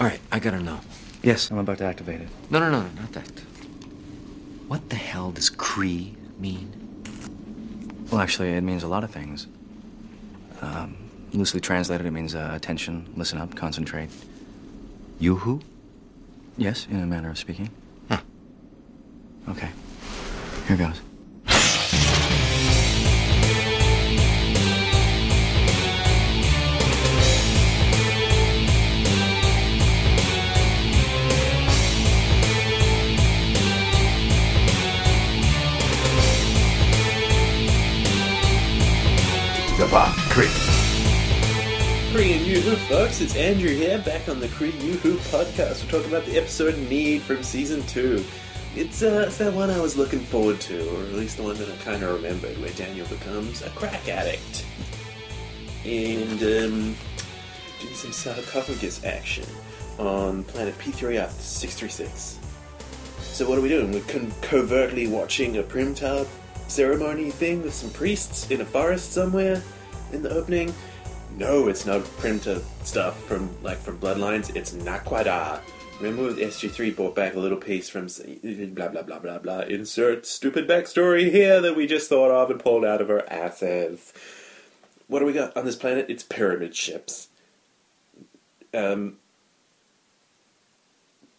All right, I gotta know. Yes, I'm about to activate it. No, no, no, no, not that. What the hell does Kree mean? Well, actually, it means a lot of things. Um, loosely translated, it means uh, attention, listen up, concentrate. Yoo-hoo? Yes, in a manner of speaking. Huh. Okay. Here goes. Bar Creek. Korean Yoo-Hoo, folks. It's Andrew here, back on the Korean Yoo-Hoo podcast. We're talking about the episode Need from season two. It's, uh, it's that one I was looking forward to, or at least the one that I kind of remembered, where Daniel becomes a crack addict. And, um, doing some sarcophagus action on planet P3F 636. So what are we doing? We're con- covertly watching a Primta ceremony thing with some priests in a forest somewhere in the opening. No, it's not Primta stuff from like from Bloodlines. It's Naquadah. Remember, SG3 brought back a little piece from blah blah blah blah blah. Insert stupid backstory here that we just thought of and pulled out of our asses. What do we got on this planet? It's pyramid ships. Um,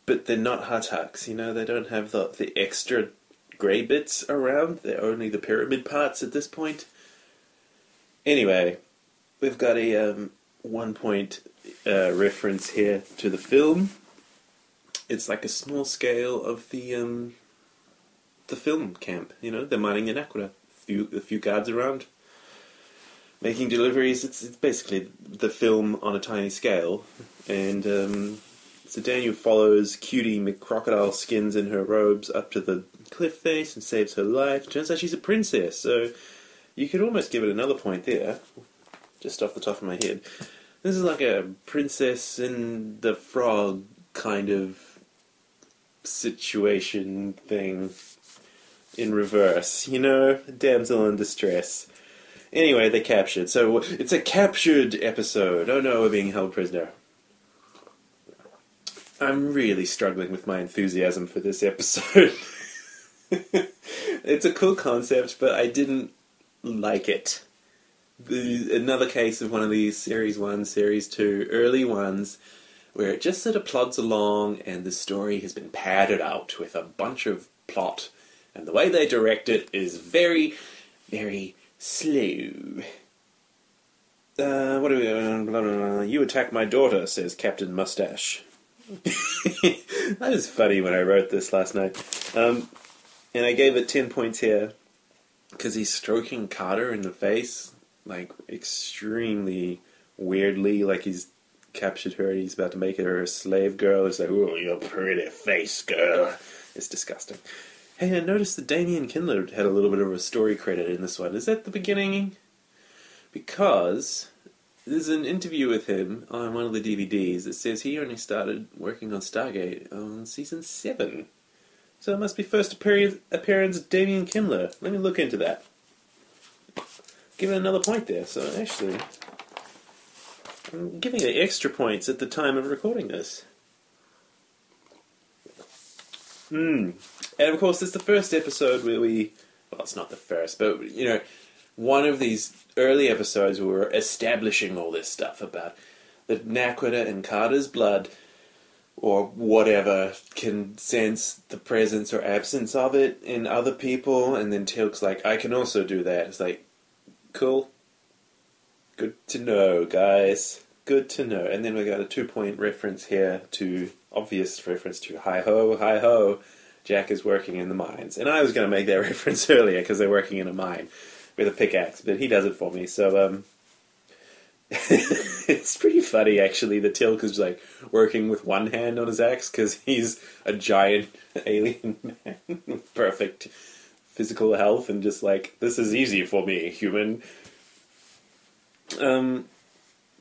but they're not Ha'taks, you know. They don't have the the extra grey bits around. They're only the pyramid parts at this point. Anyway, we've got a um, one point uh, reference here to the film. It's like a small scale of the um, the film camp. You know, they're mining in. A few a few guards around, making deliveries. It's it's basically the film on a tiny scale, and um, so Daniel follows Cutie McCrocodile skins in her robes up to the cliff face and saves her life. Turns out she's a princess, so you could almost give it another point there, just off the top of my head. This is like a princess and the frog kind of situation thing in reverse, you know? Damsel in distress. Anyway, they're captured. So it's a captured episode. Oh no, we're being held prisoner. I'm really struggling with my enthusiasm for this episode. it's a cool concept, but I didn't like it. Another case of one of these series one, series two, early ones, where it just sort of plods along and the story has been padded out with a bunch of plot. And the way they direct it is very, very slow. Uh, what are we? Uh, blah, blah, blah. You attack my daughter, says Captain Mustache. that was funny when I wrote this last night. Um, and I gave it 10 points here because he's stroking Carter in the face, like extremely weirdly, like he's captured her and he's about to make her a slave girl. It's like, oh, your pretty face, girl. It's disgusting. Hey, I noticed that Damian Kindler had a little bit of a story credit in this one. Is that the beginning? Because there's an interview with him on one of the DVDs that says he only started working on Stargate on season 7. So it must be first appearance, appearance Damian Kindler. Let me look into that. Give it another point there. So actually, I'm giving it extra points at the time of recording this. Hmm. And of course, it's the first episode where we. Well, it's not the first, but, you know, one of these early episodes where we're establishing all this stuff about the Naquadah and Carter's blood or whatever can sense the presence or absence of it in other people, and then Teal'c's like, I can also do that. It's like, cool. Good to know, guys. Good to know. And then we got a two point reference here to obvious reference to hi ho, hi ho. Jack is working in the mines. And I was to make that reference earlier because they're working in a mine with a pickaxe, but he does it for me. So, um, it's pretty funny actually that Teal'c is like working with one hand on his axe because he's a giant alien man with perfect physical health and just like this is easy for me, human. Um,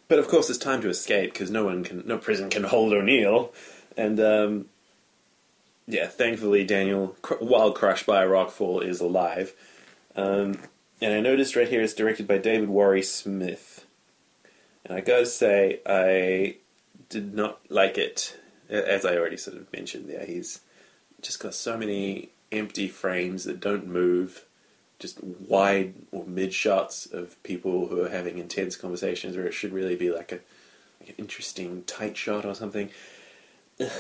but of course it's time to escape because no one can, no prison can hold O'Neill, and um, yeah, thankfully Daniel, cr- while crushed by a rockfall, is alive. Um, and I noticed right here it's directed by David Warry Smith. And I gotta say, I did not like it. As I already sort of mentioned there, he's just got so many empty frames that don't move, just wide or mid shots of people who are having intense conversations, where it should really be like a like an interesting tight shot or something.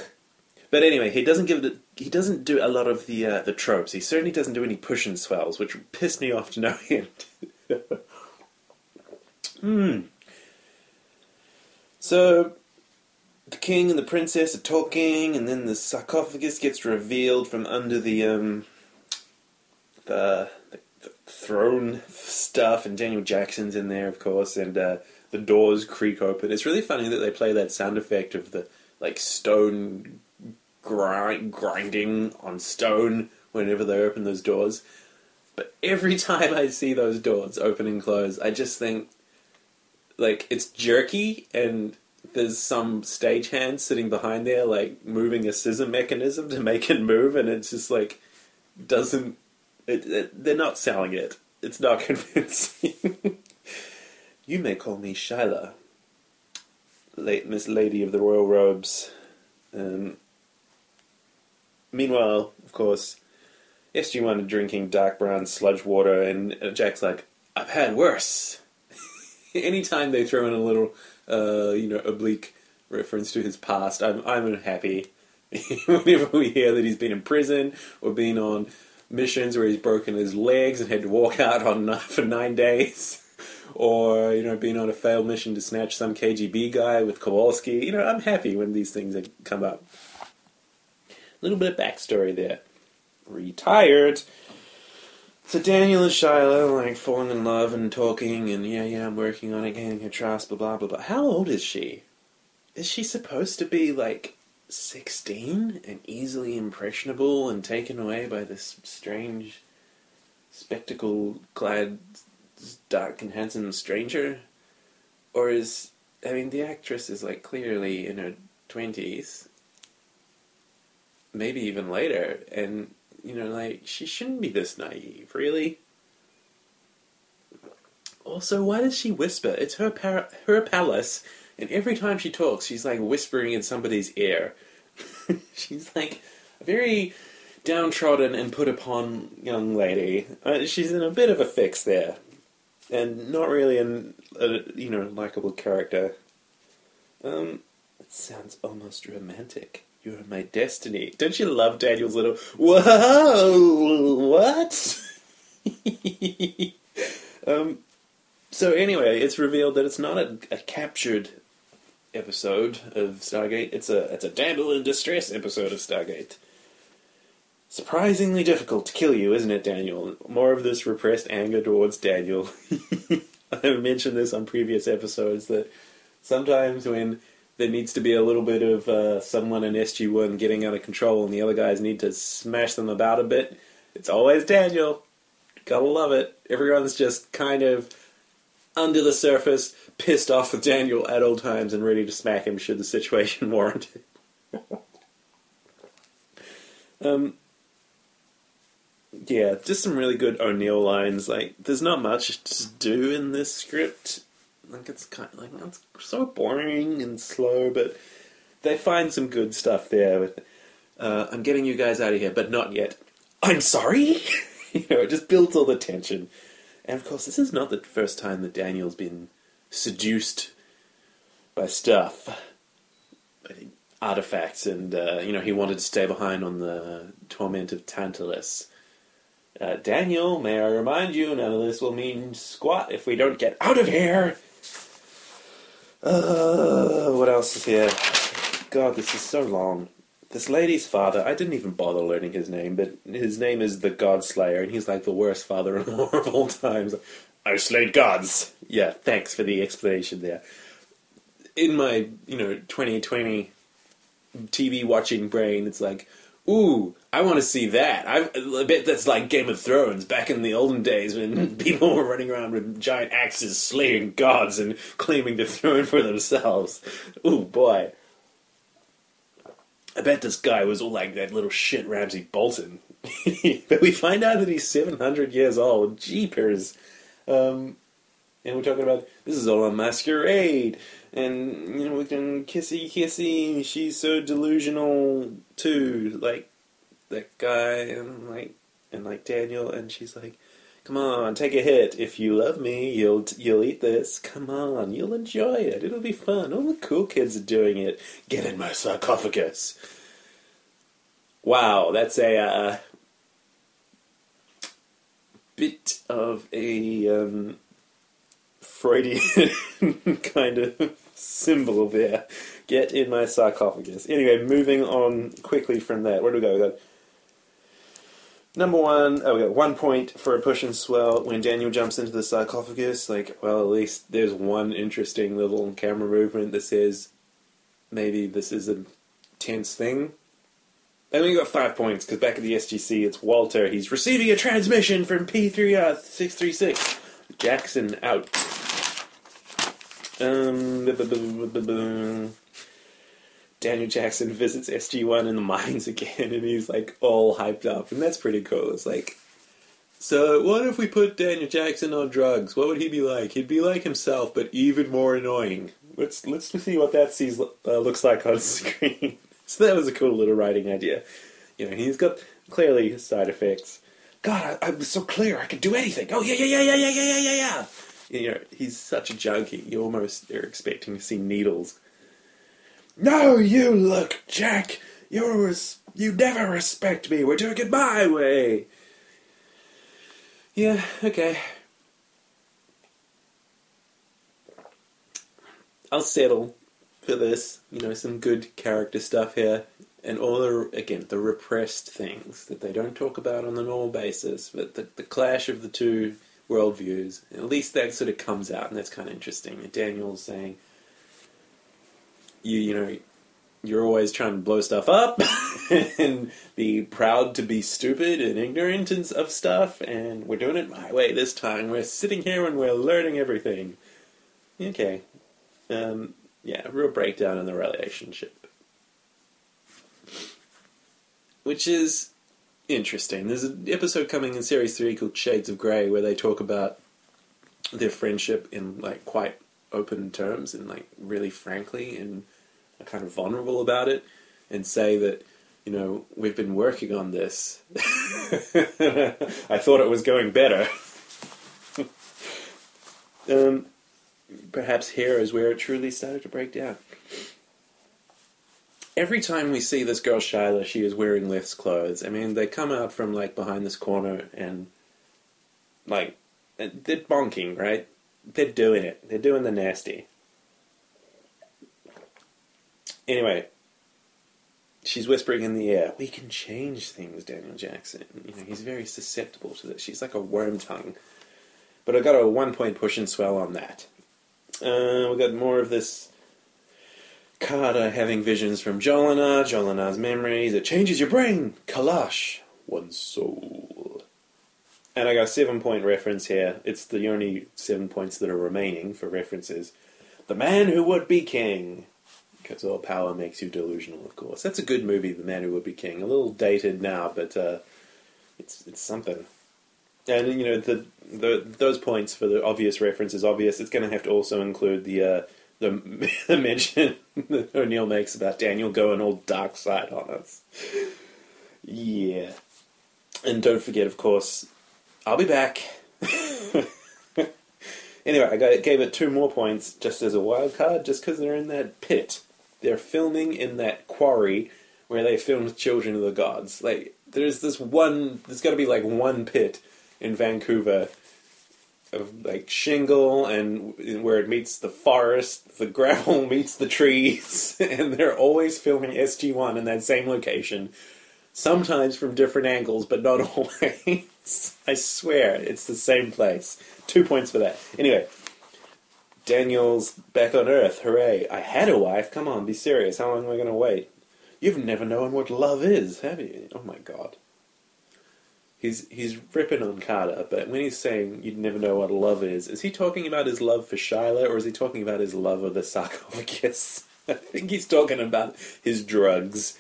But anyway, he doesn't give it. He doesn't do a lot of the uh, the tropes. He certainly doesn't do any push and swells, which pissed me off to no end. Hmm. So the king and the princess are talking, and then the sarcophagus gets revealed from under the um the, the, the throne stuff, and Daniel Jackson's in there, of course, and uh, the doors creak open. It's really funny that they play that sound effect of the like stone grind, grinding on stone whenever they open those doors. But every time I see those doors open and close, I just think like it's jerky and there's some stagehand sitting behind there like moving a scissor mechanism to make it move and it's just like doesn't it, it, they're not selling it. It's not convincing. You may call me Shyla late miss lady of the royal robes. Um, meanwhile of course SG1 are drinking dark brown sludge water? And Jack's like I've had worse anytime they throw in a little, uh, you know, oblique reference to his past, I'm I'm happy. Whenever we hear that he's been in prison or been on missions where he's broken his legs and had to walk out on for nine days, or you know, been on a failed mission to snatch some KGB guy with Kowalski, you know, I'm happy when these things come up. A little bit of backstory there. Retired. So Daniel and Shyla like falling in love and talking and yeah, yeah, I'm working on it, gaining her trust, blah blah blah But How old is she? Is she supposed to be like sixteen and easily impressionable and taken away by this strange, spectacle clad, dark and handsome stranger? Or is I mean the actress is like clearly in her twenties, maybe even later, and you know, like, she shouldn't be this naive, really. Also, why does she whisper? It's her par- her palace, and every time she talks, she's like whispering in somebody's ear. she's like a very downtrodden and put upon young lady. Uh, she's in a bit of a fix there, and not really an a, you know likable character. Um, it sounds almost romantic. You're my destiny. Don't you love Daniel's little whoa? What? um. So anyway, it's revealed that it's not a, a captured episode of Stargate. It's a it's a Daniel in distress episode of Stargate. Surprisingly difficult to kill you, isn't it, Daniel? More of this repressed anger towards Daniel. I've mentioned this on previous episodes that sometimes when there needs to be a little bit of uh, someone in SG1 getting out of control and the other guys need to smash them about a bit, it's always Daniel. Gotta love it. Everyone's just kind of under the surface, pissed off with Daniel at all times and ready to smack him should the situation warrant it. um, yeah, just some really good O'Neill lines. Like, there's not much to do in this script. Like, it's kind of like it's so boring and slow, but they find some good stuff there. Uh, I'm getting you guys out of here, but not yet. I'm sorry. you know, it just builds all the tension. And of course, this is not the first time that Daniel's been seduced by stuff, by artifacts, and uh, you know he wanted to stay behind on the torment of Tantalus. Uh, Daniel, may I remind you, none of this will mean squat if we don't get out of here. Uh, what else is here? God, this is so long. This lady's father, I didn't even bother learning his name, but his name is the God Slayer, and he's like the worst father-in-law of all times. I've slayed gods. Yeah, thanks for the explanation there. In my, you know, 2020 TV watching brain, it's like, ooh, I want to see that. I, I bet that's like Game of Thrones back in the olden days when people were running around with giant axes slaying gods and claiming the throne for themselves. Ooh, boy. I bet this guy was all like that little shit Ramsay Bolton. but we find out that he's 700 years old. Jeepers. Um, and we're talking about this is all a masquerade, and you know we can kissy kissy. She's so delusional too, like that guy, and like and like Daniel, and she's like, "Come on, take a hit. If you love me, you'll you'll eat this. Come on, you'll enjoy it. It'll be fun. All the cool kids are doing it. Get in my sarcophagus." Wow, that's a uh, bit of a um, Freudian kind of symbol there. Get in my sarcophagus. Anyway, moving on quickly from that. Where do we go? We got number one. Oh, we got one point for a push and swell when Daniel jumps into the sarcophagus. Like, well, at least there's one interesting little camera movement that says maybe this is a tense thing. And we got five points because back at the SGC, it's Walter. He's receiving a transmission from P3 Earth 636. Jackson out. Um, Daniel Jackson visits SG1 in the mines again, and he's like all hyped up, and that's pretty cool. It's like, so what if we put Daniel Jackson on drugs? What would he be like? He'd be like himself, but even more annoying. Let's let's see what that sees uh, looks like on screen. so that was a cool little writing idea. You know, he's got clearly side effects. God, I, I was so clear. I could do anything. Oh yeah, yeah, yeah, yeah, yeah, yeah, yeah, yeah. You know, he's such a junkie. You almost are expecting to see needles. No, you look, Jack. You're res- you never respect me. We're doing it my way. Yeah. Okay. I'll settle for this. You know, some good character stuff here, and all the again the repressed things that they don't talk about on the normal basis, but the, the clash of the two worldviews. At least that sort of comes out, and that's kind of interesting. Daniel's saying, "You, you know." You're always trying to blow stuff up and be proud to be stupid and ignorant and- of stuff, and we're doing it my way this time. We're sitting here and we're learning everything. Okay, um, yeah, real breakdown in the relationship. Which is interesting. There's an episode coming in series three called Shades of Grey where they talk about their friendship in like quite open terms and like really frankly and are kind of vulnerable about it and say that you know we've been working on this. I thought it was going better. um, perhaps here is where it truly started to break down. Every time we see this girl Shyla, she is wearing less clothes. I mean, they come out from like behind this corner and like they're bonking, right? They're doing it. They're doing the nasty. Anyway, she's whispering in the air, "We can change things, Daniel Jackson." You know, he's very susceptible to this. She's like a worm tongue. But I got a one point push and swell on that. Uh, we got more of this Carter having visions from Jolinar, Jolinar's memories. It changes your brain. Kalash, one soul. And I got a seven point reference here. It's the only seven points that are remaining for references. The man who would be king. Because all power makes you delusional, of course. That's a good movie, The Man Who Would Be King. A little dated now, but uh, it's it's something. And you know the, the those points for the obvious reference is obvious. It's going to have to also include the uh, the, the mention that O'Neill makes about Daniel going all dark side on us. Yeah, and don't forget, of course, I'll be back. anyway, I got, gave it two more points just as a wild card, just because they're in that pit. They're filming in that quarry where they filmed Children of the Gods. Like, there's this one. There's got to be like one pit in Vancouver of like shingle and where it meets the forest, the gravel meets the trees, and they're always filming SG1 in that same location. Sometimes from different angles, but not always. I swear, it's the same place. Two points for that. Anyway, Daniel's back on Earth. Hooray! I had a wife. Come on, be serious. How long am I going to wait? You've never known what love is, have you? Oh my god. He's he's ripping on Carter, but when he's saying you'd never know what love is, is he talking about his love for Shyla, or is he talking about his love of the sarcophagus? I think he's talking about his drugs.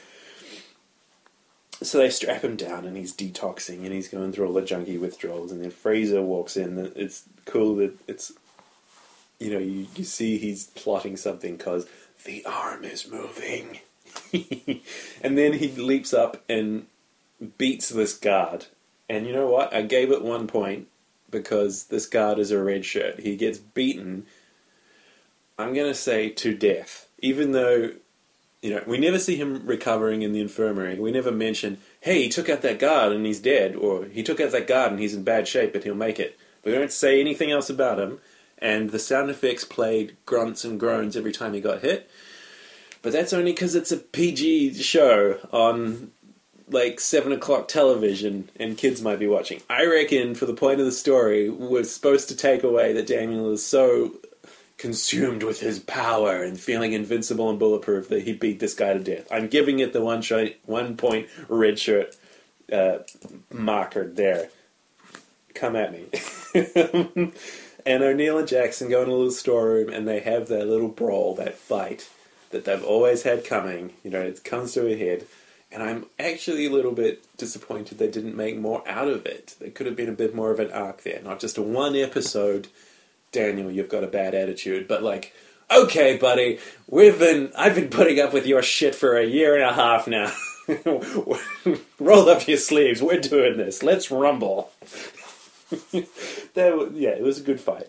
So they strap him down, and he's detoxing, and he's going through all the junkie withdrawals, and then Fraiser walks in. It's cool that it's you know, you, you see he's plotting something because the arm is moving. and then he leaps up and beats this guard. And you know what? I gave it one point because this guard is a red shirt. He gets beaten, I'm going to say to death. Even though, you know, we never see him recovering in the infirmary. We never mention, hey, he took out that guard and he's dead, or he took out that guard and he's in bad shape but he'll make it. We don't say anything else about him. And the sound effects played grunts and groans every time he got hit. But that's only because it's a PG show on like seven o'clock television and kids might be watching. I reckon for the point of the story we're supposed to take away that Daniel is so consumed with his power and feeling invincible and bulletproof that he beat this guy to death. I'm giving it the one shot, one point red shirt uh, marker there. Come at me. and O'Neill and Jackson go in a little storeroom and they have their little brawl, that fight that they've always had coming. You know, it comes to a head. And I'm actually a little bit disappointed they didn't make more out of it. There could have been a bit more of an arc there, not just a one episode. Daniel, you've got a bad attitude, but like, okay, buddy, we've been I've been putting up with your shit for a year and a half now. Roll up your sleeves. We're doing this. Let's rumble. that yeah, it was a good fight.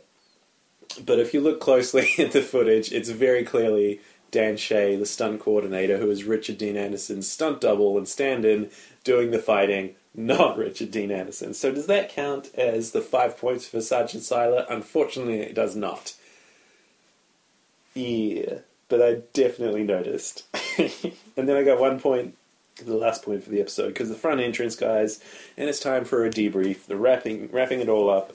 But if you look closely at the footage, it's very clearly Dan Shea, the stunt coordinator, who is Richard Dean Anderson's stunt double and stand-in, doing the fighting, not Richard Dean Anderson. So does that count as the five points for Sergeant Siler? Unfortunately, it does not. Yeah, but I definitely noticed. and then I got one point, the last point for the episode, because the front entrance, guys, and it's time for a debrief. The wrapping, wrapping it all up.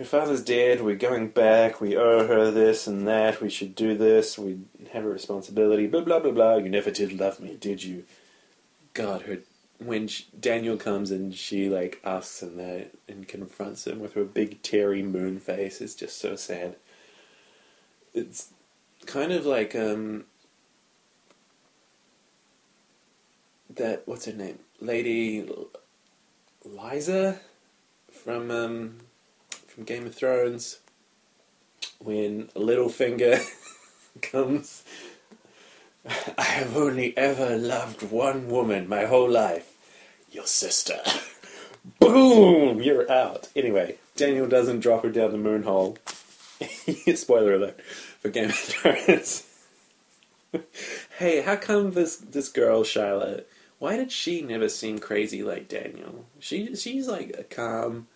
Her father's dead. We're going back. We owe her this and that. We should do this. We have a responsibility. Blah blah blah blah. You never did love me, did you? God, her when she, Daniel comes and she like asks him that and confronts him with her big teary moon face. It's just so sad. It's kind of like um that what's her name, Lady Lysa from um from Game of Thrones when Littlefinger comes. I have only ever loved one woman my whole life. Your sister. Boom! You're out. Anyway, Daniel doesn't drop her down the moon hole. Spoiler alert for Game of Thrones. hey, how come this this girl Charlotte? Why did she never seem crazy like Daniel? She she's like a calm,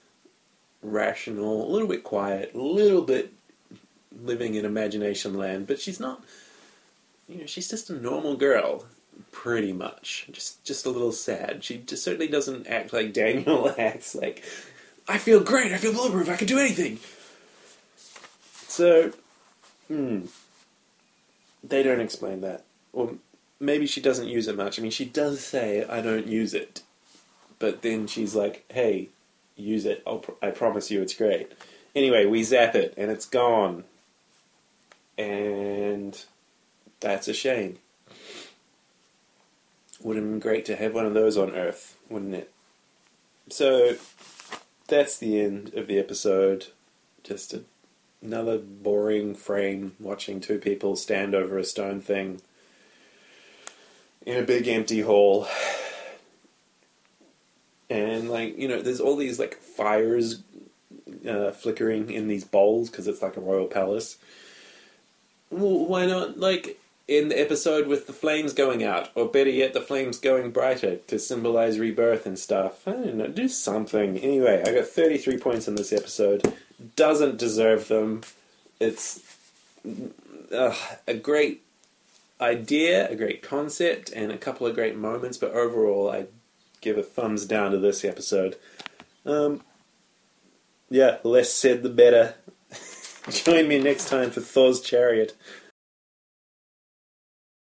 rational, a little bit quiet, a little bit living in imagination land, but she's not. You know, she's just a normal girl, pretty much. Just just a little sad. She just certainly doesn't act like Daniel acts. Like, I feel great. I feel bulletproof. I can do anything. So, hmm, they don't explain that, or maybe she doesn't use it much. I mean, she does say, "I don't use it," but then she's like, "Hey, use it. I'll I promise you it's great. Anyway, we zap it and it's gone. And that's a shame. Would have been great to have one of those on Earth, wouldn't it? So that's the end of the episode. Just a, another boring frame watching two people stand over a stone thing in a big empty hall and like you know there's all these like fires uh, flickering in these bowls because it's like a royal palace. Well, why not like in the episode with the flames going out or better yet the flames going brighter to symbolize rebirth and stuff? I don't know do something. Anyway i got 33 points in this episode. Doesn't deserve them. It's uh, a great idea a great concept and a couple of great moments but overall i give a thumbs down to this episode. Um, yeah, less said the better. Join me next time for Thor's Chariot.